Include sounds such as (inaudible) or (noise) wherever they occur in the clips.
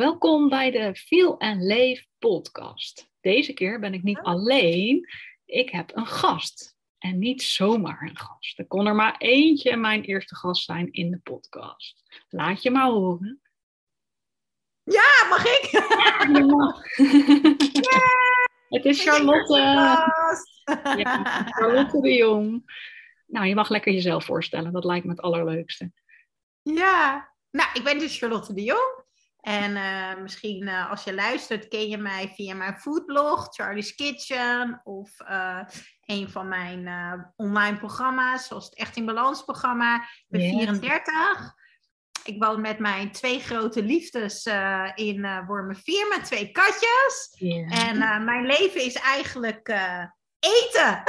Welkom bij de Feel and Leef podcast. Deze keer ben ik niet alleen, ik heb een gast. En niet zomaar een gast. Er kon er maar eentje mijn eerste gast zijn in de podcast. Laat je maar horen. Ja, mag ik? Ja, je mag. Het is Charlotte. Ja, Charlotte de Jong. Nou, je mag lekker jezelf voorstellen. Dat lijkt me het allerleukste. Ja, nou, ik ben dus Charlotte de Jong. En uh, misschien uh, als je luistert, ken je mij via mijn foodblog, Charlie's Kitchen, of uh, een van mijn online programma's, zoals het Echt in Balans programma. Ik ben yes. 34. Ik woon met mijn twee grote liefdes in uh, Wormerveer met twee katjes. Yeah. En mijn leven is eigenlijk (laughs) eten.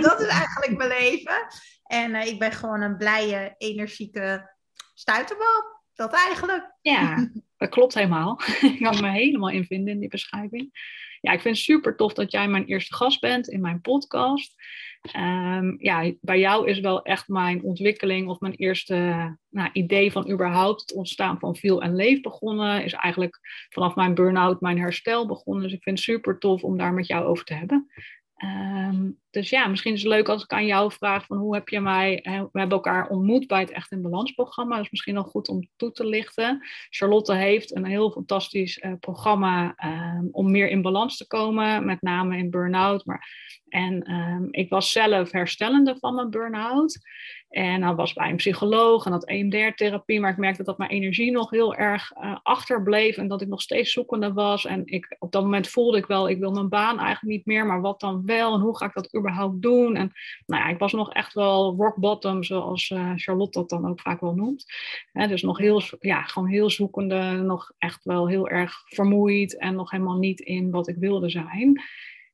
Dat is eigenlijk mijn leven. En ik ben gewoon een blije, energieke stuiterbal. Dat eigenlijk. Ja, (laughs) dat klopt helemaal. (laughs) ik kan me helemaal in vinden in die beschrijving. Ja, ik vind het super tof dat jij mijn eerste gast bent in mijn podcast. Um, ja, bij jou is wel echt mijn ontwikkeling of mijn eerste nou, idee van überhaupt het ontstaan van Feel en Leef begonnen. Is eigenlijk vanaf mijn burn-out mijn herstel begonnen. Dus ik vind het super tof om daar met jou over te hebben. Um, dus ja, misschien is het leuk als ik aan jou vraag van hoe heb je mij, we hebben elkaar ontmoet bij het Echt in Balans programma, dat is misschien nog goed om toe te lichten. Charlotte heeft een heel fantastisch uh, programma um, om meer in balans te komen, met name in burn-out. Maar, en um, ik was zelf herstellende van mijn burn-out. En dat was bij een psycholoog en dat EMDR-therapie, maar ik merkte dat mijn energie nog heel erg uh, achterbleef en dat ik nog steeds zoekende was. En ik, op dat moment voelde ik wel, ik wil mijn baan eigenlijk niet meer, maar wat dan wel en hoe ga ik dat überhaupt doen? En nou ja, ik was nog echt wel rock bottom, zoals uh, Charlotte dat dan ook vaak wel noemt. He, dus nog heel, ja, gewoon heel zoekende, nog echt wel heel erg vermoeid en nog helemaal niet in wat ik wilde zijn.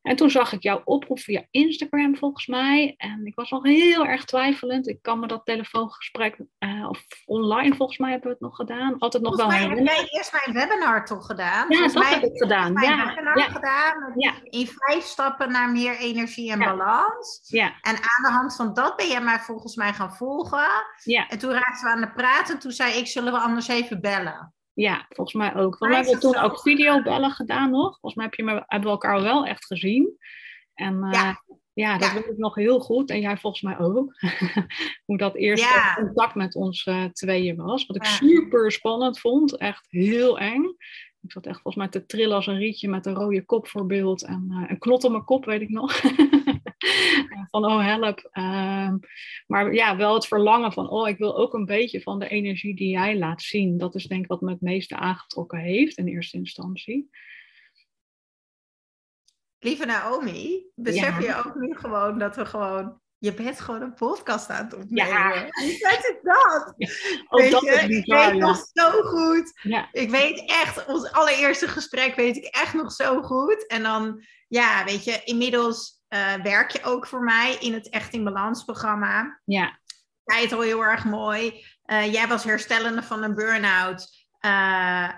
En toen zag ik jouw oproep via Instagram volgens mij. En ik was nog heel erg twijfelend. Ik kan me dat telefoongesprek, uh, of online volgens mij hebben we het nog gedaan. Altijd nog volgens wel mij heb jij eerst mijn webinar toch gedaan? Ja, volgens dat mij heb ik gedaan. Mijn Ja, webinar ja, gedaan. ja, In vijf stappen naar meer energie en Ja. balans. ja, En aan de hand van dat ben jij mij volgens mij gaan volgen. ja, En toen raakten we aan het praten. Toen zei ik, zullen we anders even bellen? Ja, volgens mij ook. Volgens mij hebben we toen zo? ook videobellen gedaan nog. Volgens mij heb je me, hebben we elkaar wel echt gezien. En eh, ja. Ja. dat weet ik nog heel goed. En jij volgens mij ook. (laughs) Hoe dat eerste contact met ons eh, tweeën was. Wat ik super spannend vond. Echt heel eng. Ik zat echt volgens mij te trillen als een rietje met een rode kop voor beeld. En eh, een knot op mijn kop, weet ik nog. (laughs) van oh help. Ehm, maar ja, wel het verlangen van oh, ik wil ook een beetje van de energie die jij laat zien. Dat is denk ik wat me het meeste aangetrokken heeft in eerste instantie. Lieve Naomi, besef Ja. je ook nu gewoon dat we gewoon... Je bent gewoon een podcast aan het opnemen. Ja. Vet is dat? Ook Weet dat je, is ik weet ja. nog zo goed. Ja, Ik weet echt, ons allereerste gesprek weet ik echt nog zo goed. En dan, ja, weet je, inmiddels eh, werk je ook voor mij in het Echt in Balans programma. ja, al heel erg mooi. Eh, jij was herstellende van een burn-out. eh,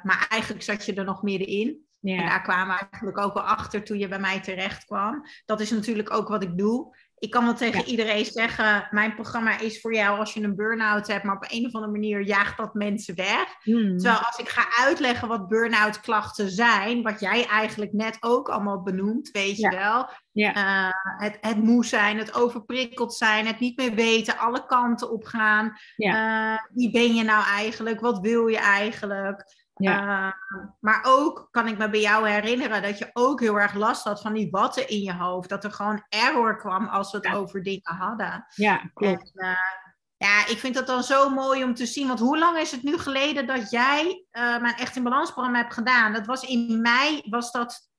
maar eigenlijk zat je er nog middenin. En ja, daar kwamen we eigenlijk ook wel achter toen je bij mij terecht kwam. Dat is natuurlijk ook wat ik doe. Ik kan wel tegen Ja. iedereen zeggen, mijn programma is voor jou als je een burn-out hebt, maar op een of andere manier jaagt dat mensen weg. Hmm. Terwijl als ik ga uitleggen wat burn-out klachten zijn, wat jij eigenlijk net ook allemaal benoemt, weet je wel. Ja. Eh, het, het moe zijn, het overprikkeld zijn, het niet meer weten, alle kanten op gaan. Eh, wie ben je nou eigenlijk? Wat wil je eigenlijk? Ja, Uh, maar ook kan ik me bij jou herinneren dat je ook heel erg last had van die watten in je hoofd. Dat er gewoon error kwam als we het Ja. over dingen hadden. ja, klopt. En, uh, ja, ik vind dat dan zo mooi om te zien. Want hoe lang is het nu geleden dat jij uh, mijn Echt in Balans hebt gedaan? Dat was in mei, was dat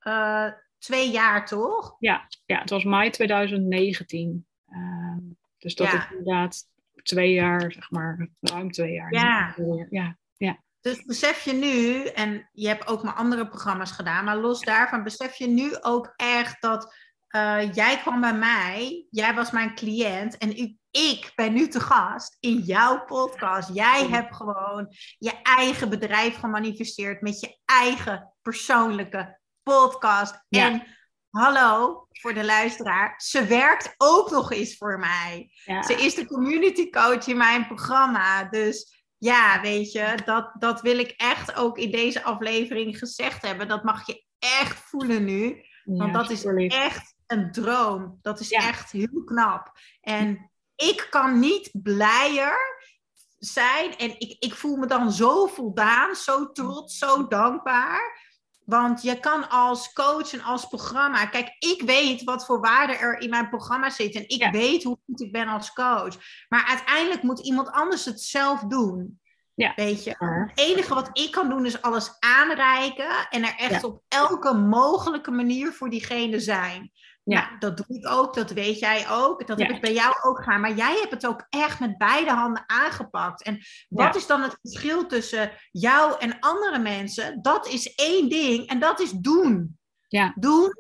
twee jaar toch? Ja, ja, het was mei 2019. Uh, dus dat Ja. is inderdaad twee jaar, zeg maar, ruim twee jaar. Ja. Ja, ja, Dus besef je nu, en je hebt ook maar andere programma's gedaan, maar los daarvan besef je nu ook echt dat uh, jij kwam bij mij, jij was mijn cliënt en u, ik ben nu te gast in jouw podcast. Jij hebt gewoon je eigen bedrijf gemanifesteerd met je eigen persoonlijke podcast. Ja. En hallo voor de luisteraar, ze werkt ook nog eens voor mij. ja. Ze is de community coach in mijn programma. Dus ja, weet je, dat, dat wil ik echt ook in deze aflevering gezegd hebben. Dat mag je echt voelen nu. Want dat is echt een droom. Dat is echt heel knap. En ik kan niet blijer zijn. En ik, ik voel me dan zo voldaan, zo trots, zo dankbaar. Want je kan als coach en als programma. Kijk, ik weet wat voor waarde er in mijn programma zit. En ik weet hoe goed ik ben als coach. Maar uiteindelijk moet iemand anders het zelf doen. Ja. Weet je, het enige wat ik kan doen is alles aanreiken en er echt op elke mogelijke manier voor diegene zijn. Ja. Nou, dat doe ik ook, dat weet jij ook. Dat heb ik bij jou ook gedaan. Maar jij hebt het ook echt met beide handen aangepakt. En wat is dan het verschil tussen jou en andere mensen? Dat is één ding en dat is doen. Ja. Doen,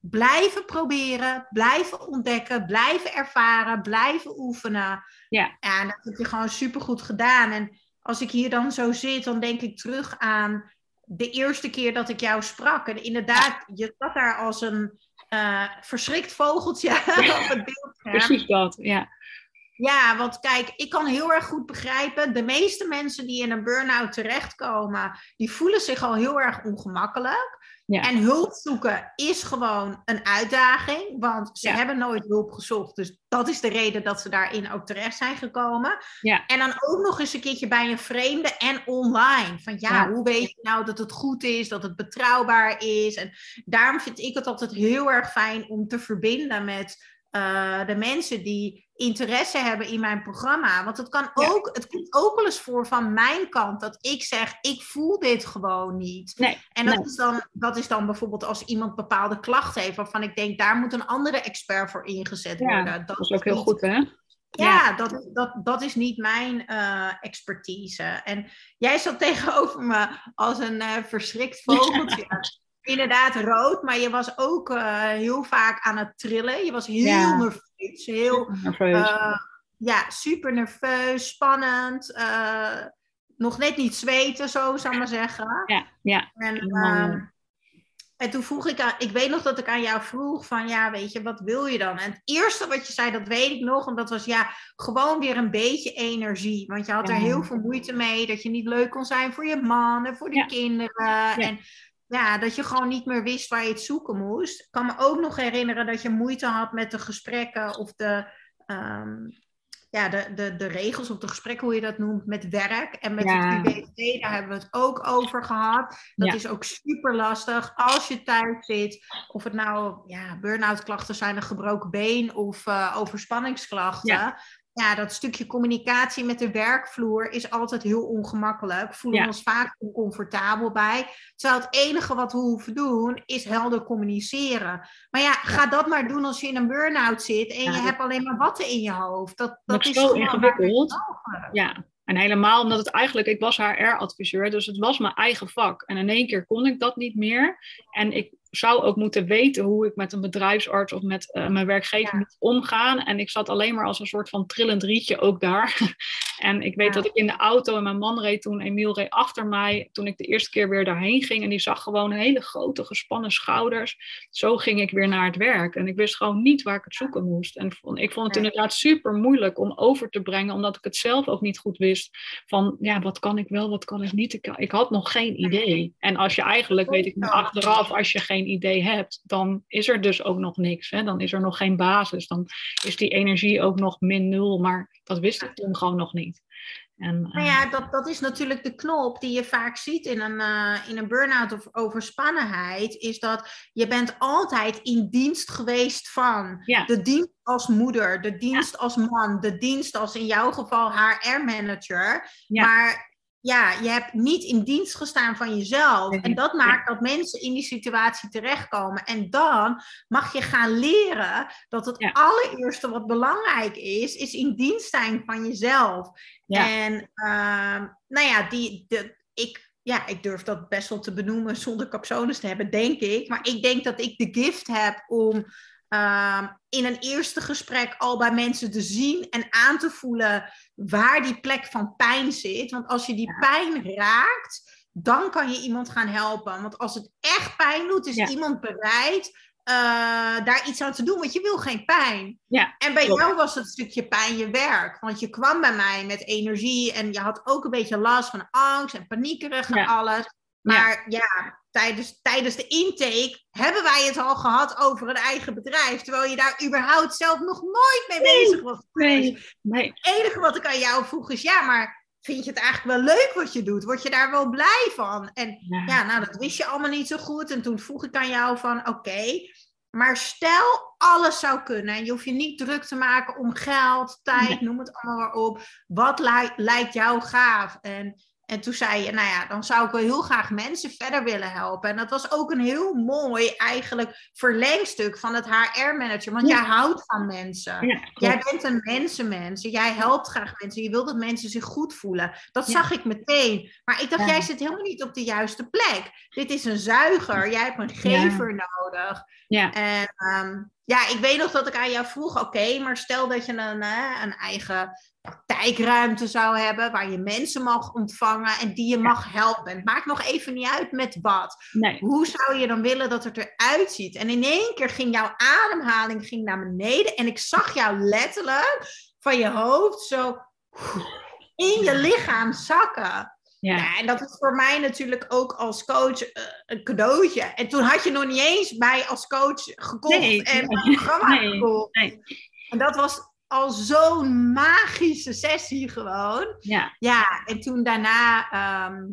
blijven proberen, blijven ontdekken, blijven ervaren, blijven oefenen. Ja. En dat heb je gewoon supergoed gedaan. En als ik hier dan zo zit, dan denk ik terug aan de eerste keer dat ik jou sprak. En inderdaad, je zat daar als een uh, verschrikt vogeltje (laughs) op het beeld. Precies dat, ja. Ja, want kijk, ik kan heel erg goed begrijpen, de meeste mensen die in een burn-out terechtkomen, die voelen zich al heel erg ongemakkelijk. Ja. En hulp zoeken is gewoon een uitdaging, want ze hebben nooit hulp gezocht. Dus dat is de reden dat ze daarin ook terecht zijn gekomen. Ja. En dan ook nog eens een keertje bij een vreemde en online. Van ja, hoe weet je nou dat het goed is, dat het betrouwbaar is? En daarom vind ik het altijd heel erg fijn om te verbinden met uh, de mensen die interesse hebben in mijn programma. Want het kan ook, het komt ook wel eens voor van mijn kant dat ik zeg, ik voel dit gewoon niet. Nee, en dat, is dan, dat is dan bijvoorbeeld als iemand bepaalde klachten heeft, waarvan ik denk, daar moet een andere expert voor ingezet worden. Dat, is ook heel goed, hè? Ja, Dat, dat, dat is niet mijn uh, expertise. En jij zat tegenover me als een uh, verschrikt vogeltje. (laughs) Inderdaad rood, maar je was ook uh, heel vaak aan het trillen. Je was heel nerveus heel uh, ja, super nerveus, spannend. Uh, nog net niet zweten, zo zou ik maar zeggen. Ja, ja. En, en toen vroeg ik aan, ik weet nog dat ik aan jou vroeg van, ja, weet je, wat wil je dan? En het eerste wat je zei, dat weet ik nog, en dat was, ja, gewoon weer een beetje energie. Want je had er heel veel moeite mee, dat je niet leuk kon zijn voor je man en voor de kinderen. En ja, dat je gewoon niet meer wist waar je het zoeken moest. Ik kan me ook nog herinneren dat je moeite had met de gesprekken of de, um, ja, de, de, de regels of de gesprekken, hoe je dat noemt, met werk. En met het UWC, daar hebben we het ook over gehad. Dat is ook super lastig als je thuis zit. Of het nou ja, burn-out klachten zijn, een gebroken been of uh, overspanningsklachten ja, dat stukje communicatie met de werkvloer is altijd heel ongemakkelijk. We voelen ons vaak oncomfortabel bij. Terwijl het enige wat we hoeven doen is helder communiceren. Maar ja, ga dat maar doen als je in een burn-out zit en je hebt alleen maar watten in je hoofd. Dat, dat is zo ingewikkeld. Ja, en helemaal omdat het eigenlijk, ik was HR-adviseur, dus het was mijn eigen vak. En in één keer kon ik dat niet meer. En ik zou ook moeten weten hoe ik met een bedrijfsarts of met uh, mijn werkgever moet omgaan. En ik zat alleen maar als een soort van trillend rietje ook daar. En ik weet dat ik in de auto en mijn man reed toen, Emiel reed achter mij, toen ik de eerste keer weer daarheen ging. En die zag gewoon hele grote gespannen schouders. Zo ging ik weer naar het werk. En ik wist gewoon niet waar ik het zoeken moest. En ik vond het inderdaad super moeilijk om over te brengen, omdat ik het zelf ook niet goed wist. Van ja, wat kan ik wel, wat kan ik niet. Ik, ik had nog geen idee. En als je eigenlijk, weet ik nu achteraf, als je geen idee hebt, dan is er dus ook nog niks. Hè? Dan is er nog geen basis. Dan is die energie ook nog min nul. Maar dat wist ik toen gewoon nog niet. En, uh... Nou ja, dat, dat is natuurlijk de knop die je vaak ziet in een, uh, in een burn-out of overspannenheid. Is dat je bent altijd in dienst geweest van de dienst als moeder, de dienst als man, de dienst als in jouw geval HR-manager. Maar ja, je hebt niet in dienst gestaan van jezelf. En dat maakt dat mensen in die situatie terechtkomen. En dan mag je gaan leren dat het allereerste wat belangrijk is, is in dienst zijn van jezelf. En uh, nou ja, die, de, ik, ja, ik durf dat best wel te benoemen zonder capsones te hebben, denk ik. Maar ik denk dat ik de gift heb om Ehm, in een eerste gesprek al bij mensen te zien en aan te voelen waar die plek van pijn zit. Want als je die pijn raakt, dan kan je iemand gaan helpen. Want als het echt pijn doet, is iemand bereid eh, daar iets aan te doen, want je wil geen pijn. Ja, en bij jou was het stukje pijn je werk. Want je kwam bij mij met energie en je had ook een beetje last van angst en paniekerig en alles. Maar ja, tijdens, tijdens de intake hebben wij het al gehad over een eigen bedrijf. Terwijl je daar überhaupt zelf nog nooit mee Nee, bezig was. nee, nee. Het enige wat ik aan jou vroeg is, ja, maar vind je het eigenlijk wel leuk wat je doet? Word je daar wel blij van? En Ja. ja, nou, dat wist je allemaal niet zo goed. En toen vroeg ik aan jou van, oké, maar stel alles zou kunnen. En je hoeft je niet druk te maken om geld, tijd, Nee. noem het allemaal maar op. Wat li- lijkt jou gaaf? En, en toen zei je, nou ja, dan zou ik wel heel graag mensen verder willen helpen. En dat was ook een heel mooi eigenlijk verlengstuk van het HR-manager. Want Ja. jij houdt van mensen. Ja. Jij bent een mensenmens. Jij helpt graag mensen. Je wilt dat mensen zich goed voelen. Dat Ja. zag ik meteen. Maar ik dacht, jij zit helemaal niet op de juiste plek. Dit is een zuiger. Jij hebt een gever nodig. ja. En ehm, ja, ik weet nog dat ik aan jou vroeg, oké, maar stel dat je een, eh, een eigen praktijkruimte zou hebben waar je mensen mag ontvangen en die je mag helpen. Het maakt nog even niet uit met wat. Nee. Hoe zou je dan willen dat het eruit ziet? En in één keer ging jouw ademhaling ging naar beneden en ik zag jou letterlijk van je hoofd zo in je lichaam zakken. Ja. Ja, en dat is voor mij natuurlijk ook als coach eh, een cadeautje. En toen had je nog niet eens mij als coach gekocht Nee, en nee. een programma Nee, gekocht. nee. En dat was al zo'n magische sessie gewoon. Ja. Ja, en toen daarna... ehm,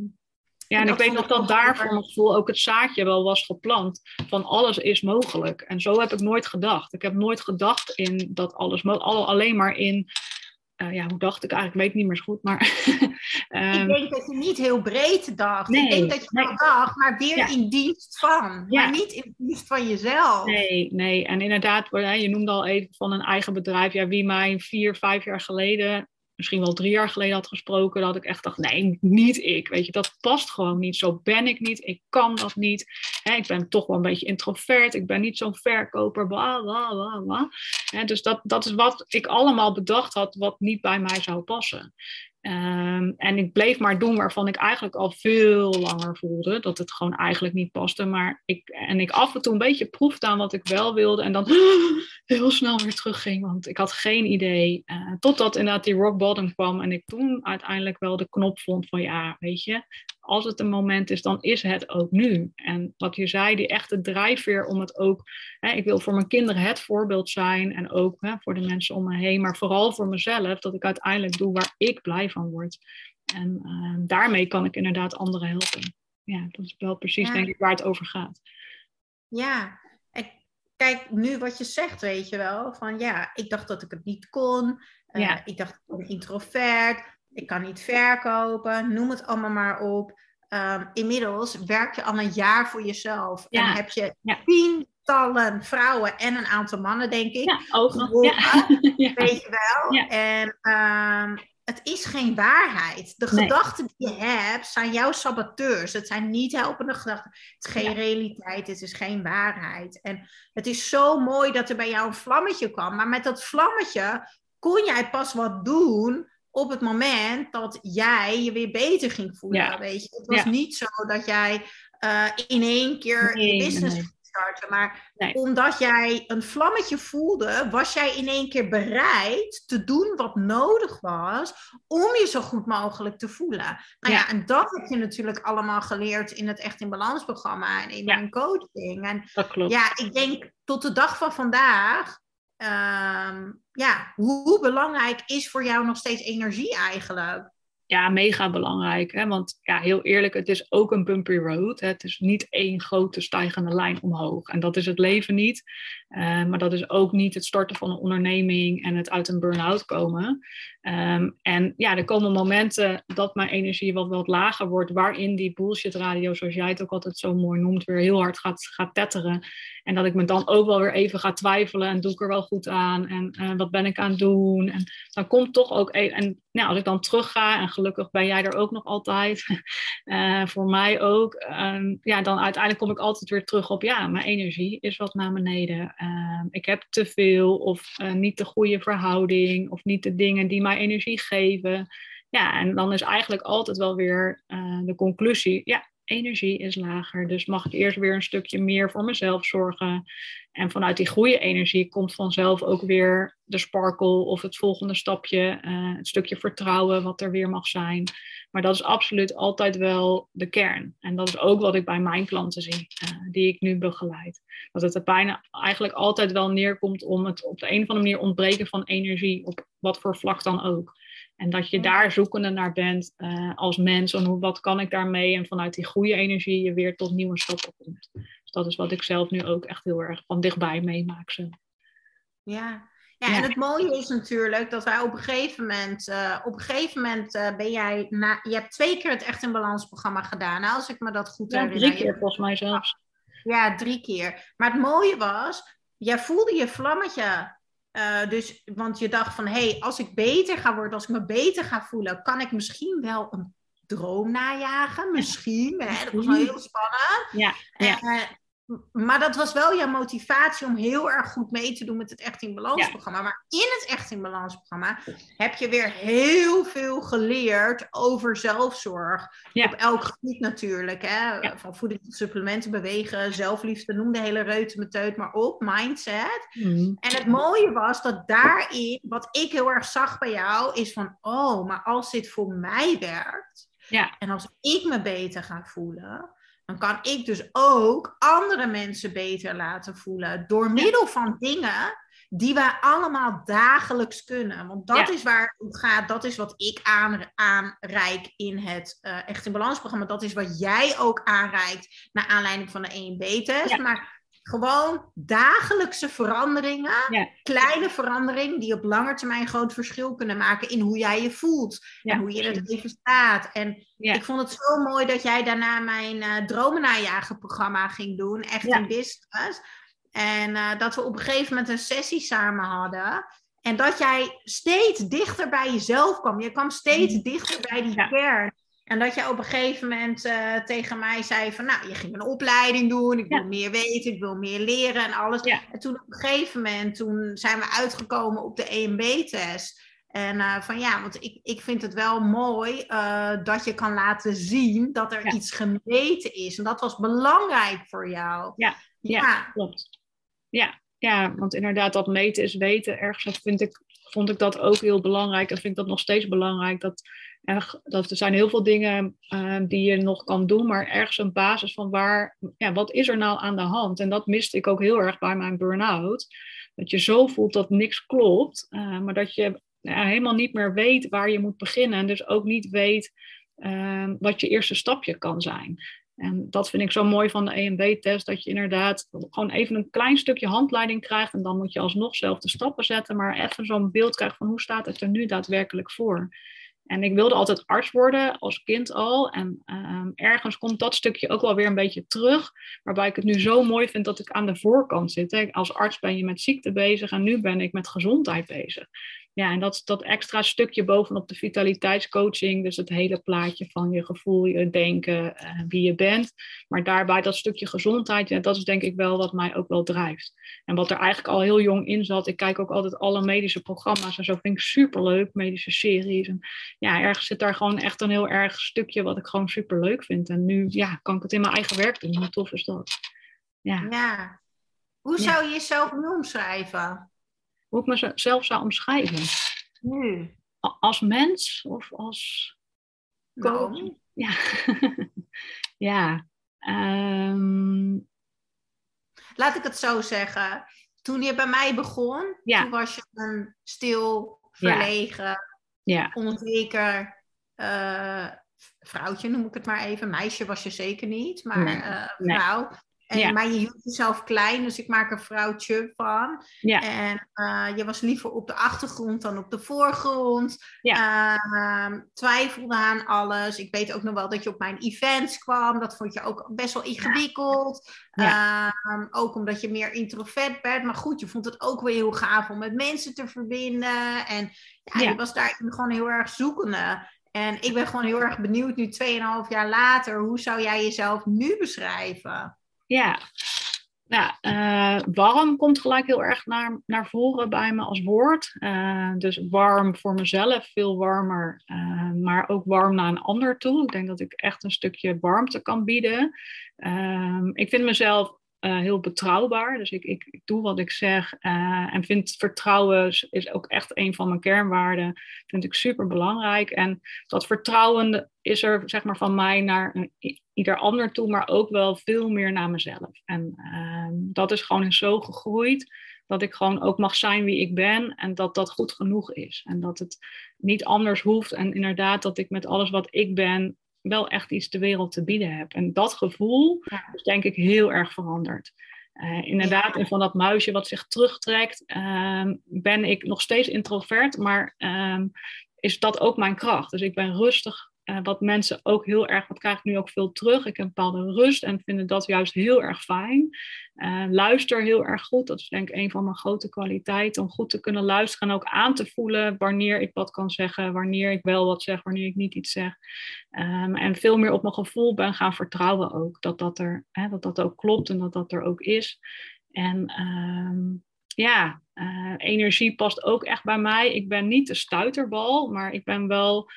Ja, en ik weet nog dat daar voor mijn gevoel ook het zaadje wel was geplant. Van alles is mogelijk. En zo heb ik nooit gedacht. Ik heb nooit gedacht in dat alles Alleen maar in. Eh, ja, hoe dacht ik eigenlijk? Ik weet niet meer zo goed. Maar. (laughs) ehm, ik denk dat je niet heel breed dacht. Nee, ik denk dat je nee. wel dacht, maar weer Ja. in dienst van. Ja. Maar niet in dienst van jezelf. Nee, nee. En inderdaad, je noemde al even van een eigen bedrijf. Ja, wie mij vier, vijf jaar geleden, misschien wel drie jaar geleden had gesproken, dat ik echt dacht, nee, niet ik. Weet je, dat past gewoon niet. Zo ben ik niet. Ik kan dat niet. Ik ben toch wel een beetje introvert. Ik ben niet zo'n verkoper. Bla, bla, bla, bla. Hè, dus dat, dat is wat ik allemaal bedacht had, wat niet bij mij zou passen. Ehm, en ik bleef maar doen waarvan ik eigenlijk al veel langer voelde dat het gewoon eigenlijk niet paste. Maar ik, en ik af en toe een beetje proefde aan wat ik wel wilde. En dan (gasps) heel snel weer terugging, want ik had geen idee. Eh, totdat inderdaad die rock bottom kwam. En ik toen uiteindelijk wel de knop vond van ja, weet je, als het een moment is, dan is het ook nu. En wat je zei, die echte drijfveer om het ook. Hè, ik wil voor mijn kinderen het voorbeeld zijn. En ook hè, voor de mensen om me heen. Maar vooral voor mezelf, dat ik uiteindelijk doe waar ik blij van word. En eh, daarmee kan ik inderdaad anderen helpen. Ja, dat is wel precies, Ja. denk ik, waar het over gaat. Ja, en kijk, nu wat je zegt, weet je wel. Van ja, ik dacht dat ik het niet kon. Eh, Ja. Ik dacht, ik ben introvert. Ik kan niet verkopen. Noem het allemaal maar op. Ehm, inmiddels werk je al een jaar voor jezelf. Ja. En heb je Ja. tientallen vrouwen en een aantal mannen, denk ik. Ja, ook nog. geholpen, Ja. Weet je wel? En ehm, het is geen waarheid. De Nee. gedachten die je hebt zijn jouw saboteurs. Het zijn niet helpende gedachten. Het is geen realiteit. Het is geen waarheid. En het is zo mooi dat er bij jou een vlammetje kwam. Maar met dat vlammetje kon jij pas wat doen op het moment dat jij je weer beter ging voelen. Ja. Weet je? Het was Ja. niet zo dat jij eh, in één keer Nee, business nee. ging starten. Maar Nee. omdat jij een vlammetje voelde, was jij in één keer bereid te doen wat nodig was om je zo goed mogelijk te voelen. Nou ja, Ja. en dat heb je natuurlijk allemaal geleerd in het Echt in Balans programma en in mijn coaching. En Dat klopt. ja, ik denk tot de dag van vandaag, ehm, ja, hoe belangrijk is voor jou nog steeds energie eigenlijk? Ja, mega belangrijk. Hè? Want ja, heel eerlijk, het is ook een bumpy road. Hè? Het is niet één grote stijgende lijn omhoog. En dat is het leven niet. Eh, maar dat is ook niet het starten van een onderneming en het uit een burn-out komen. Ehm, en ja, er komen momenten dat mijn energie wat, wat lager wordt, waarin die bullshit radio, zoals jij het ook altijd zo mooi noemt, weer heel hard gaat, gaat tetteren. En dat ik me dan ook wel weer even ga twijfelen en doe ik er wel goed aan en eh, wat ben ik aan het doen. En dan komt toch ook, e- en nou, als ik dan terug ga, en gelukkig ben jij er ook nog altijd, (laughs) eh, voor mij ook, ehm, ja, dan uiteindelijk kom ik altijd weer terug op, ja, mijn energie is wat naar beneden. Ehm, ik heb te veel of eh, niet de goede verhouding of niet de dingen die mij energie geven. Ja, en dan is eigenlijk altijd wel weer eh, de conclusie, ja, energie is lager. Dus mag ik eerst weer een stukje meer voor mezelf zorgen. En vanuit die goede energie komt vanzelf ook weer de sparkle of het volgende stapje, uh, het stukje vertrouwen wat er weer mag zijn. Maar dat is absoluut altijd wel de kern. En dat is ook wat ik bij mijn klanten zie, uh, die ik nu begeleid. Dat het bijna eigenlijk altijd wel neerkomt om het op de een of andere manier ontbreken van energie, op wat voor vlak dan ook. En dat je daar zoekende naar bent uh, als mens. En hoe, wat kan ik daarmee? En vanuit die goede energie je weer tot nieuwe stappen komt. Dus dat is wat ik zelf nu ook echt heel erg van dichtbij meemaak. Zo. Ja. Ja, en het mooie is natuurlijk dat wij op een gegeven moment, uh, op een gegeven moment uh, ben jij, na, je hebt twee keer het Echt in Balans programma gedaan, nou, als ik me dat goed ja, herinner. drie keer volgens mij zelfs. Ja, drie keer. Maar het mooie was, jij voelde je vlammetje uh, dus, want je dacht van, hé, hey, als ik beter ga worden, als ik me beter ga voelen, kan ik misschien wel een droom najagen. Misschien, hè? dat was wel heel spannend. Ja, ja. Uh, maar dat was wel jouw motivatie om heel erg goed mee te doen met het Echt in Balans programma. Ja. Maar in het Echt in Balans programma heb je weer heel veel geleerd over zelfzorg. Ja. Op elk gebied natuurlijk. Hè? Ja. Van voeding tot supplementen, bewegen, zelfliefde, noem de hele reutemeteut maar op. Mindset. Mm. En het mooie was dat daarin, wat ik heel erg zag bij jou, is van, oh, maar als dit voor mij werkt. Ja. En als ik me beter ga voelen, dan kan ik dus ook andere mensen beter laten voelen. Door middel van dingen die wij allemaal dagelijks kunnen. Want dat Ja. is waar het om gaat. Dat is wat ik aan, aanreik in het eh, Echt in Balans programma. Dat is wat jij ook aanreikt naar aanleiding van de 1B-test. Ja. Maar gewoon dagelijkse veranderingen. Ja. Kleine veranderingen die op lange termijn groot verschil kunnen maken in hoe jij je voelt. Ja, en hoe je in het leven staat. En Ja. ik vond het zo mooi dat jij daarna mijn eh dromen najagen programma ging doen. Echt in business. En eh, dat we op een gegeven moment een sessie samen hadden. En dat jij steeds dichter bij jezelf kwam. Je kwam steeds dichter bij die Mhm. Kern. En dat jij op een gegeven moment eh, tegen mij zei van... Nou, je ging een opleiding doen. Ik wil Ja. meer weten. Ik wil meer leren en alles. Ja. En toen op een gegeven moment toen zijn we uitgekomen op de EMB-test. En eh, van ja, want ik, ik vind het wel mooi eh, dat je kan laten zien dat er Ja. iets gemeten is. En dat was belangrijk voor jou. Ja, ja. Klopt. Ja, ja, want inderdaad, dat meten is weten. Ergens vind ik, vond ik dat ook heel belangrijk en vind ik dat nog steeds belangrijk. Dat, er, dat er zijn heel veel dingen uh, die je nog kan doen, maar ergens een basis van waar, ja, wat is er nou aan de hand? En dat miste ik ook heel erg bij mijn burn-out. Dat je zo voelt dat niks klopt, uh, maar dat je helemaal niet meer weet waar je moet beginnen. En dus ook niet weet uh, wat je eerste stapje kan zijn. En dat vind ik zo mooi van de EMB-test, dat je inderdaad gewoon even een klein stukje handleiding krijgt. En dan moet je alsnog zelf de stappen zetten, maar even zo'n beeld krijgt van hoe staat het er nu daadwerkelijk voor. En ik wilde altijd arts worden, als kind al. En um, ergens komt dat stukje ook wel weer een beetje terug. Waarbij ik het nu zo mooi vind dat ik aan de voorkant zit. Hè. Als arts ben je met ziekte bezig en nu ben ik met gezondheid bezig. Ja, en dat, dat extra stukje bovenop de vitaliteitscoaching. Dus het hele plaatje van je gevoel, je denken, uh, wie je bent. Maar daarbij dat stukje gezondheid, ja, dat is denk ik wel wat mij ook wel drijft. En wat er eigenlijk al heel jong in zat. Ik kijk ook altijd alle medische programma's en zo vind ik superleuk. Medische series. En ja, ergens zit daar gewoon echt een heel erg stukje wat ik gewoon superleuk vind. En nu ja, kan ik het in mijn eigen werk doen. Hoe tof is dat? Ja. ja. Hoe zou je jezelf nu omschrijven? Hoe ik mezelf zou omschrijven? Nu. Als mens of als coach? Nou. Ja. (laughs) ja. Um... Laat ik het zo zeggen. Toen je bij mij begon, ja. toen was je een stil, verlegen, ja. onzeker uh, vrouwtje, noem ik het maar even. Meisje was je zeker niet, maar nee. uh, vrouw. Nee. En, ja. Maar je hield jezelf klein, dus ik maak er vrouwtje van. Ja. En uh, je was liever op de achtergrond dan op de voorgrond. Ja. Uh, twijfelde aan alles. Ik weet ook nog wel dat je op mijn events kwam. Dat vond je ook best wel ingewikkeld. Uh, ook omdat je meer introvert bent. Maar goed, je vond het ook weer heel gaaf om met mensen te verbinden. En ja, je was daar gewoon heel erg zoekende. En ik ben gewoon heel erg benieuwd nu 2,5 jaar later. Hoe zou jij jezelf nu beschrijven? Ja, uh, warm komt gelijk heel erg naar, naar voren bij me als woord. Uh, dus warm voor mezelf, veel warmer, uh, maar ook warm naar een ander toe. Ik denk dat ik echt een stukje warmte kan bieden. Ehm, ik vind mezelf heel betrouwbaar, dus ik, ik, doe wat ik zeg en vind vertrouwen is ook echt een van mijn kernwaarden. Vind ik super belangrijk. En dat vertrouwen is er zeg maar van mij naar een, ieder ander toe, maar ook wel veel meer naar mezelf. En uh, dat is gewoon zo gegroeid dat ik gewoon ook mag zijn wie ik ben en dat dat goed genoeg is. En dat het niet anders hoeft en inderdaad dat ik met alles wat ik ben wel echt iets de wereld te bieden heb. En dat gevoel is denk ik heel erg veranderd. Uh, inderdaad, en van dat muisje wat zich terugtrekt, uh, ben ik nog steeds introvert, maar uh, is dat ook mijn kracht. Dus ik ben rustig wat mensen ook heel erg, wat krijg ik nu ook veel terug. Ik heb bepaalde rust en vinden dat juist heel erg fijn. Uh, luister heel erg goed. Dat is denk ik een van mijn grote kwaliteiten. Om goed te kunnen luisteren en ook aan te voelen wanneer ik wat kan zeggen, wanneer ik wel wat zeg, wanneer ik niet iets zeg. Um, en veel meer op mijn gevoel ben gaan vertrouwen ook. Dat dat, er, hè, dat dat ook klopt en dat dat er ook is. En um, ja, uh, energie past ook echt bij mij. Ik ben niet de stuiterbal, maar ik ben wel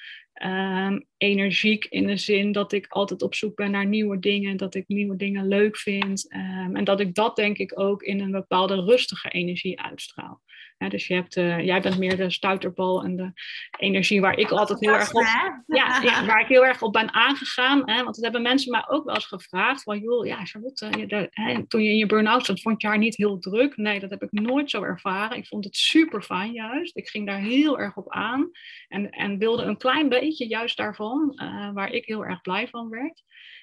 um, energiek in de zin dat ik altijd op zoek ben naar nieuwe dingen, dat ik nieuwe dingen leuk vind um, en dat ik dat denk ik ook in een bepaalde rustige energie uitstraal. dus je hebt, uh, jij bent meer de stuiterbal en de energie waar ik altijd heel erg op, ja, ja, waar ik heel erg op ben aangegaan. Hè, want dat hebben mensen mij ook wel eens gevraagd van, joh, ja, Charlotte, je, de, hè, toen je in je burn-out zat, vond je haar niet heel druk? Nee, dat heb ik nooit zo ervaren. Ik vond het super fijn juist. Ik ging daar heel erg op aan en, en wilde een klein beetje juist daarvan uh, waar ik heel erg blij van werd.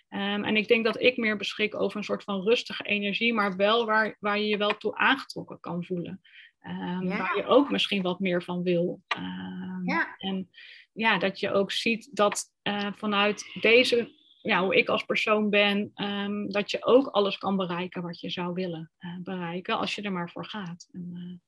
Um, en ik denk dat ik meer beschik over een soort van rustige energie, maar wel waar, waar je je wel toe aangetrokken kan voelen. Um, ja. Waar je ook misschien wat meer van wil. Um, ja. En ja, dat je ook ziet dat uh, vanuit deze, ja, hoe ik als persoon ben, dat je ook alles kan bereiken wat je zou willen uh, bereiken, als je er maar voor gaat. En,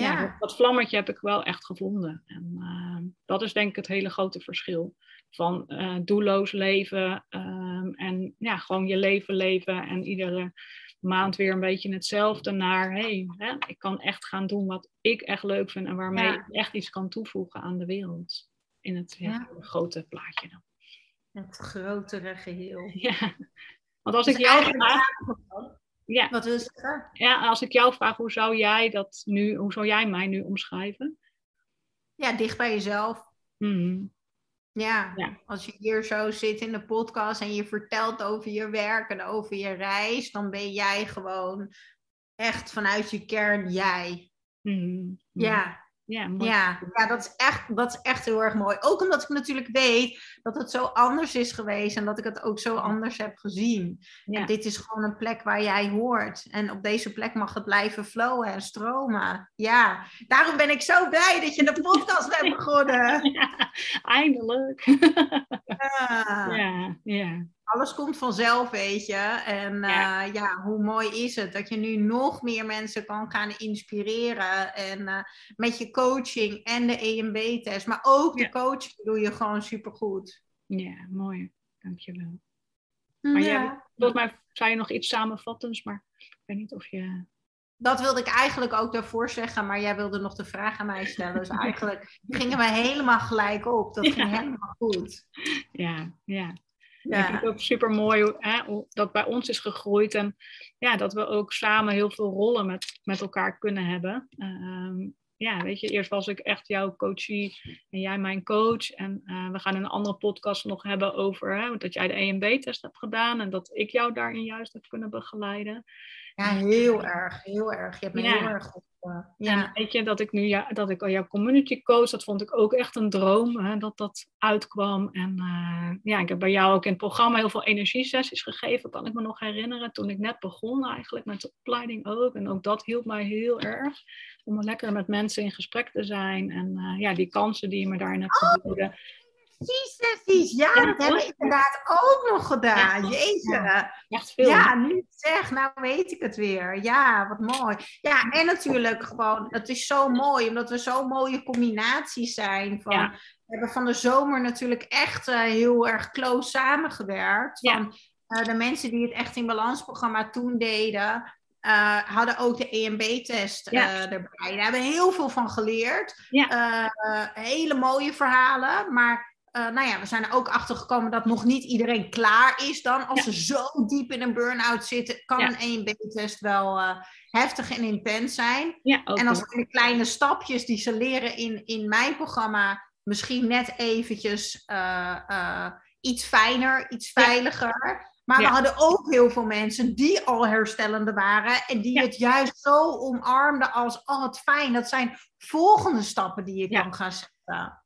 ja. ja. dat vlammetje heb ik wel echt gevonden. En dat is denk ik het hele grote verschil van uh, doelloos leven um, en ja, gewoon je leven leven en iedere maand weer een beetje hetzelfde naar, hey, hè, ik kan echt gaan doen wat ik echt leuk vind en waarmee ja. ik echt iets kan toevoegen aan de wereld. In het ja, grote plaatje dan. Het grotere geheel. Ja, want als dus ik jou vraag... Ja. Wat wil je zeggen? Ja, als ik jou vraag, hoe zou jij dat nu, hoe zou jij mij nu omschrijven? Ja, dicht bij jezelf. Mm. Ja, ja, als je hier zo zit in de podcast en je vertelt over je werk en over je reis, dan ben jij gewoon echt vanuit je kern jij. Mm. Ja, ja, ja, ja, dat, is echt, dat is echt heel erg mooi. Ook omdat ik natuurlijk weet dat het zo anders is geweest en dat ik het ook zo anders heb gezien. Ja. En dit is gewoon een plek waar jij hoort. En op deze plek mag het blijven flowen en stromen. Ja, daarom ben ik zo blij dat je de podcast hebt begonnen. (laughs) Ja, eindelijk. ja. ja, ja alles komt vanzelf, weet je. En ja. Uh, ja. hoe mooi is het dat je nu nog meer mensen kan gaan inspireren. En uh, met je coaching en de EMB-test, maar ook de coaching doe je gewoon supergoed. Ja, mooi. Dankjewel. Maar ja. jij, volgens mij zou je nog iets samenvattends, maar ik weet niet of je... Dat wilde ik eigenlijk ook daarvoor zeggen, maar jij wilde nog de vraag aan mij stellen. Dus (laughs) eigenlijk gingen we helemaal gelijk op. Dat ging helemaal goed. Ja, ja. Ja. Ik vind het ook super mooi dat bij ons is gegroeid en ja, dat we ook samen heel veel rollen met, met elkaar kunnen hebben. Uh, ja, weet je, eerst was ik echt jouw coachie en jij mijn coach. En uh, we gaan in een andere podcast nog hebben over hè, dat jij de EMB-test hebt gedaan en dat ik jou daarin juist heb kunnen begeleiden. Ja, heel erg, heel erg. Je hebt me ja. heel erg ja. En weet je, dat ik nu ja, dat ik al jouw community coach, dat vond ik ook echt een droom, hè, dat dat uitkwam. En uh, ja, ik heb bij jou ook in het programma heel veel energiesessies gegeven, kan ik me nog herinneren, toen ik net begon eigenlijk met de opleiding ook. En ook dat hielp mij heel erg, om lekker met mensen in gesprek te zijn. En uh, ja, die kansen die je me daarin hebt geboden. Oh sessies. Ja, dat hebben we inderdaad ook nog gedaan. Echt veel. Ja, nu zeg, nou weet ik het weer. Ja, wat mooi. Ja, en natuurlijk gewoon, het is zo mooi, omdat we zo'n mooie combinaties zijn. Van, We hebben van de zomer natuurlijk echt uh, heel erg close samengewerkt. Van, uh, de mensen die het Echt in Balans programma toen deden, uh, hadden ook de EMB-test Ja. erbij. Daar hebben we heel veel van geleerd. Ja. Uh, hele mooie verhalen. Maar uh, nou ja, we zijn er ook achter gekomen dat nog niet iedereen klaar is dan. Als Ja. ze zo diep in een burn-out zitten, kan Ja. een EMB-test wel eh, heftig en intens zijn. Ja, En dan zijn de kleine stapjes die ze leren in, in mijn programma misschien net eventjes eh, eh, iets fijner, iets veiliger. Maar we hadden ook heel veel mensen die al herstellende waren en die het juist zo omarmden als, oh wat fijn, dat zijn volgende stappen die je kan gaan zetten.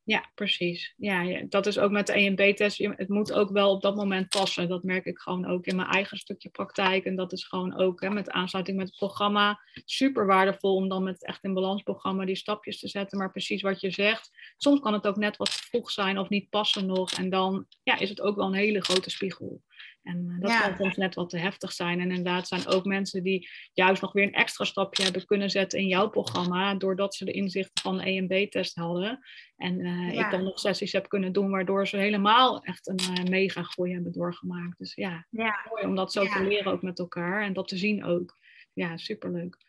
Ja, precies. Ja, ja, dat is ook met de EMB-test. Het moet ook wel op dat moment passen. Dat merk ik gewoon ook in mijn eigen stukje praktijk. En dat is gewoon ook hè, met aansluiting met het programma super waardevol om dan met echt in balans programma die stapjes te zetten. Maar precies wat je zegt. Soms kan het ook net wat vroeg zijn of niet passen nog. En dan ja, is het ook wel een hele grote spiegel. En eh, dat Ja. kan soms net wat te heftig zijn. En inderdaad zijn ook mensen die juist nog weer een extra stapje hebben kunnen zetten in jouw programma. Doordat ze de inzichten van de EMB-test hadden. En eh, Ja. ik dan nog sessies heb kunnen doen, waardoor ze helemaal echt een eh, mega groei hebben doorgemaakt. Dus ja, Ja. mooi om dat zo te leren ook met elkaar en dat te zien ook. Ja, superleuk.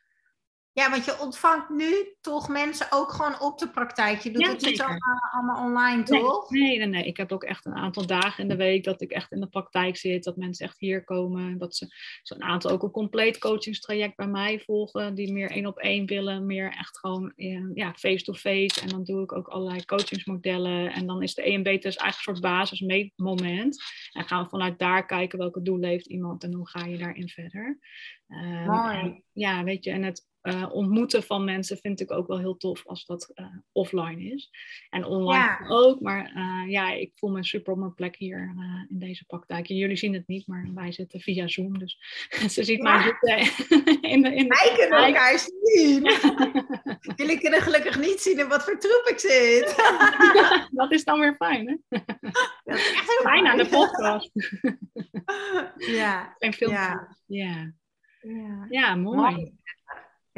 Ja, want je ontvangt nu toch mensen ook gewoon op de praktijk. Je doet Ja, het niet allemaal, allemaal online, toch? nee, nee, nee. Ik heb ook echt een aantal dagen in de week dat ik echt in de praktijk zit. Dat mensen echt hier komen. Dat ze zo'n aantal ook een compleet coachingstraject bij mij volgen. Die meer één op één willen. Meer echt gewoon eh, ja, face-to-face. En dan doe ik ook allerlei coachingsmodellen. En dan is de EMB-test eigenlijk een soort basismoment. En gaan we vanuit daar kijken welke doelen heeft iemand. En hoe ga je daarin verder. Mooi. en ja, weet je. En het eh, ontmoeten van mensen vind ik ook wel heel tof als dat eh, offline is. En online Ja. ook, maar eh, ja, ik voel me super op mijn plek hier in deze praktijk. En jullie zien het niet, maar wij zitten via Zoom, dus (laughs) ze ziet mij zitten (laughs) in de, in de Wij kunnen elkaar zien. (laughs) Jullie kunnen gelukkig niet zien in wat voor troep ik zit. Dat is dan weer fijn, hè? Dat is echt Fijn aan de podcast. Ja. Ja. Ja. ja. ja, mooi. Mooi.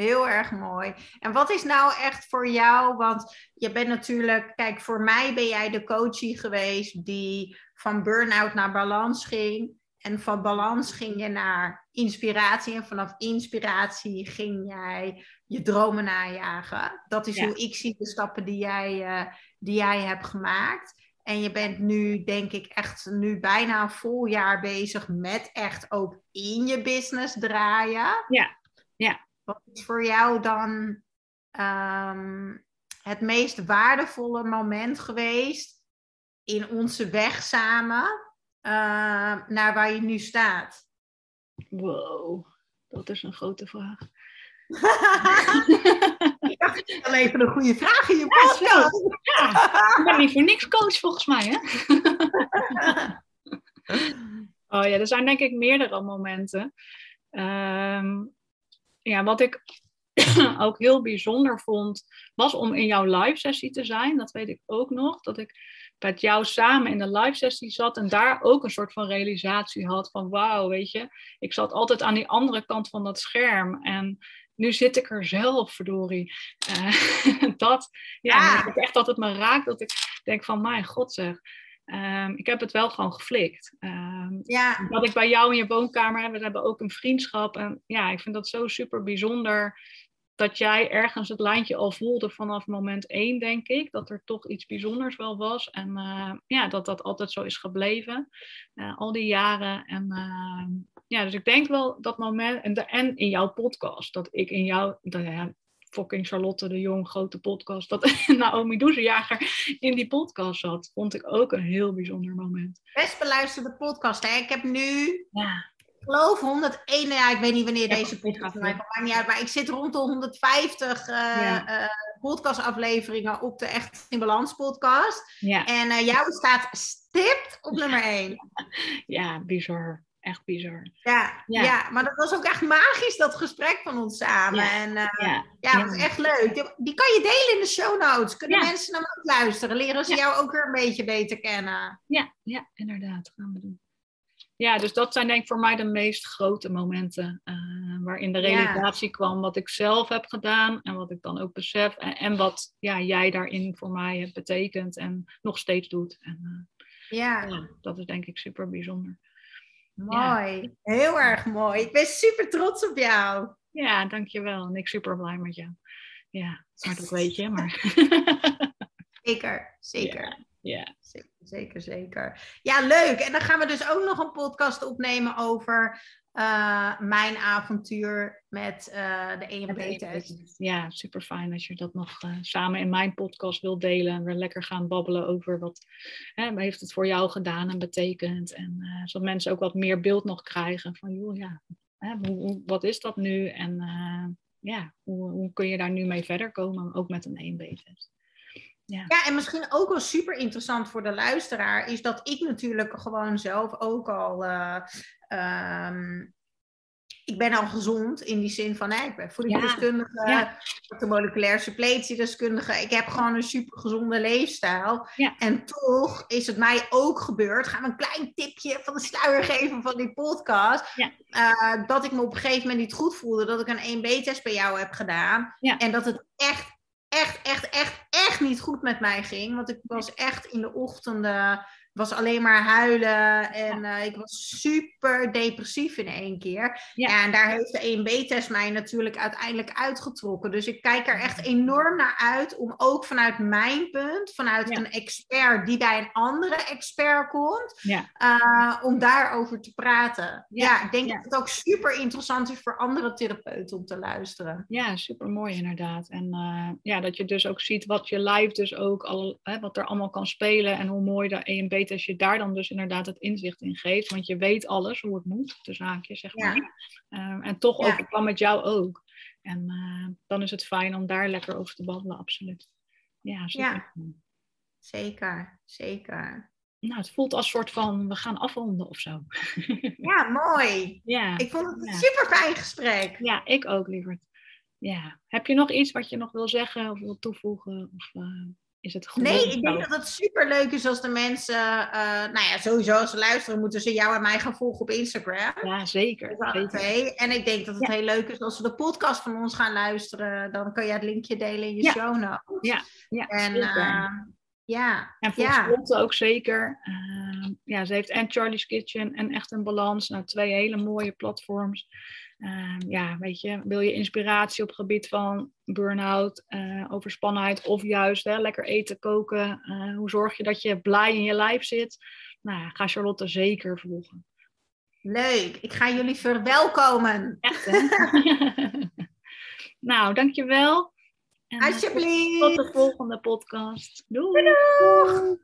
Heel erg mooi. En wat is nou echt voor jou? Want je bent natuurlijk, kijk, voor mij ben jij de coachie geweest die van burn-out naar balans ging. En van balans ging je naar inspiratie. En vanaf inspiratie ging jij je dromen najagen. Dat is Ja. hoe ik zie de stappen die jij, eh, die jij hebt gemaakt. En je bent nu, denk ik, echt nu bijna een vol jaar bezig met echt ook in je business draaien. Ja, ja. Wat is voor jou dan ehm, het meest waardevolle moment geweest in onze weg samen eh, naar waar je nu staat? Wow, dat is een grote vraag. (laughs) ik dacht, ik stel even een goede vraag in je podcast. Ja, ik ben niet voor niks coach volgens mij, hè? (laughs) Oh ja, er zijn denk ik meerdere momenten. Ehm, ja, wat ik (clears throat) ook heel bijzonder vond, was om in jouw live sessie te zijn. Dat weet ik ook nog. Dat ik met jou samen in de live sessie zat en daar ook een soort van realisatie had van wauw, weet je. Ik zat altijd aan die andere kant van dat scherm en nu zit ik er zelf, verdorie. Eh, (laughs) dat, ja, Ja. ik echt dat het me raakt, dat ik denk van mijn god zeg. Ehm, ik heb het wel gewoon geflikt. Ehm, Ja, dat ik bij jou in je woonkamer, we hebben ook een vriendschap. En ja, ik vind dat zo super bijzonder dat jij ergens het lijntje al voelde vanaf moment één, denk ik. Dat er toch iets bijzonders wel was. En eh, ja, dat dat altijd zo is gebleven. eh, al die jaren. En ja, dus ik denk wel dat moment. En, de, en in jouw podcast, dat ik in jou. Dat, ja, fucking Charlotte de Jong, grote podcast. Dat (laughs) Naomi Doezenjager in die podcast zat. Vond ik ook een heel bijzonder moment. best beluisterde podcast. Hè? Ik heb nu, Ja, ik geloof 101, ja, ik weet niet wanneer Ja, deze podcast mij maakt niet uit, maar ik zit rond de 150 eh Ja. eh, podcastafleveringen op de Echt in Balans podcast. ja, En eh jou staat stipt op nummer 1. (laughs) ja, bizar. Echt bizar. Ja, Ja. ja. maar dat was ook echt magisch, dat gesprek van ons samen. Ja. En eh, Ja, ja, was echt leuk. Die, kan je delen in de show notes. Kunnen mensen dan ook luisteren? Leren ze jou ook weer een beetje beter kennen? ja, ja, inderdaad. Gaan we doen. Ja, dus dat zijn denk ik voor mij de meest grote momenten. eh, waarin de realisatie kwam wat ik zelf heb gedaan. En wat ik dan ook besef. En, en wat ja, jij daarin voor mij hebt betekend. En nog steeds doet. En eh, ja, dat is denk ik super bijzonder. Mooi. Heel erg mooi. Ik ben super trots op jou. Ja, dankjewel. En ik super blij met jou. Ja, maar dat weet je, maar... (laughs) zeker, zeker. Ja. Zeker, zeker, zeker. Ja, leuk. En dan gaan we dus ook nog een podcast opnemen over uh, mijn avontuur met uh, de EMP-test. Ja, super fijn als je dat nog uh, samen in mijn podcast wilt delen. En we lekker gaan babbelen over wat hè, heeft het voor jou gedaan en betekent. En zodat mensen ook wat meer beeld nog krijgen van, joh, ja, hè, hoe, wat is dat nu? En ja, hoe, hoe, kun je daar nu mee verder komen, ook met een EMB-test? Ja. ja, en misschien ook wel super interessant voor de luisteraar is dat ik natuurlijk gewoon zelf ook al. Uh, um, ik ben al gezond in die zin van, hè, ik ben voedingsdeskundige, ja. ja. moleculair suppletiedeskundige. Ik heb gewoon een super gezonde leefstijl. Ja. En toch is het mij ook gebeurd, gaan we een klein tipje van de sluier geven van die podcast, uh, dat ik me op een gegeven moment niet goed voelde, dat ik een 1B-test bij jou heb gedaan. En dat het echt echt, echt, echt, echt niet goed met mij ging. Want ik was echt in de ochtenden was alleen maar huilen en uh, ik was super depressief in één keer. Ja. En daar heeft de 1B-test mij natuurlijk uiteindelijk uitgetrokken. Dus ik kijk er echt enorm naar uit om ook vanuit mijn punt, vanuit een expert die bij een andere expert komt, ja. uh, om daarover te praten. Ja, ik denk dat het ook super interessant is voor andere therapeuten om te luisteren. Ja, super mooi inderdaad. En uh, ja, dat je dus ook ziet wat je live dus ook al, hè, wat er allemaal kan spelen en hoe mooi de 1B als je daar dan dus inderdaad het inzicht in geeft. Want je weet alles hoe het moet, de zaakje zeg maar. Ehm, en toch ja. overkwam met jou ook. En uh, dan is het fijn om daar lekker over te babbelen, absoluut. Ja, zeker. Ja. Zeker, zeker. Nou, het voelt als soort van, we gaan afronden of zo. (laughs) Ja, mooi. Ja. Ik vond het een super fijn gesprek. Ja, ik ook, lieverd. Ja. Heb je nog iets wat je nog wil zeggen of wil toevoegen? Of, uh is het Nee, ik denk dat het super leuk is als de mensen, uh, nou ja, sowieso als ze luisteren, moeten ze jou en mij gaan volgen op Instagram. Ja, zeker. zeker. En ik denk dat het heel leuk is als ze de podcast van ons gaan luisteren. Dan kan je het linkje delen in je show notes. Ja, ja en, uh, ja. En voor ja. ook zeker. Uh, ja, ze heeft en Charlie's Kitchen en Echt een Balans. Nou, twee hele mooie platforms. Uh, ja, weet je, wil je inspiratie op het gebied van burn-out, uh, overspannenheid of juist hè, lekker eten, koken? Uh, hoe zorg je dat je blij in je lijf zit? Nou, ga Charlotte zeker volgen. Leuk, ik ga jullie verwelkomen. Echt, hè? (laughs) nou, dankjewel. En, Alsjeblieft. Tot de volgende podcast. Doei. Doei.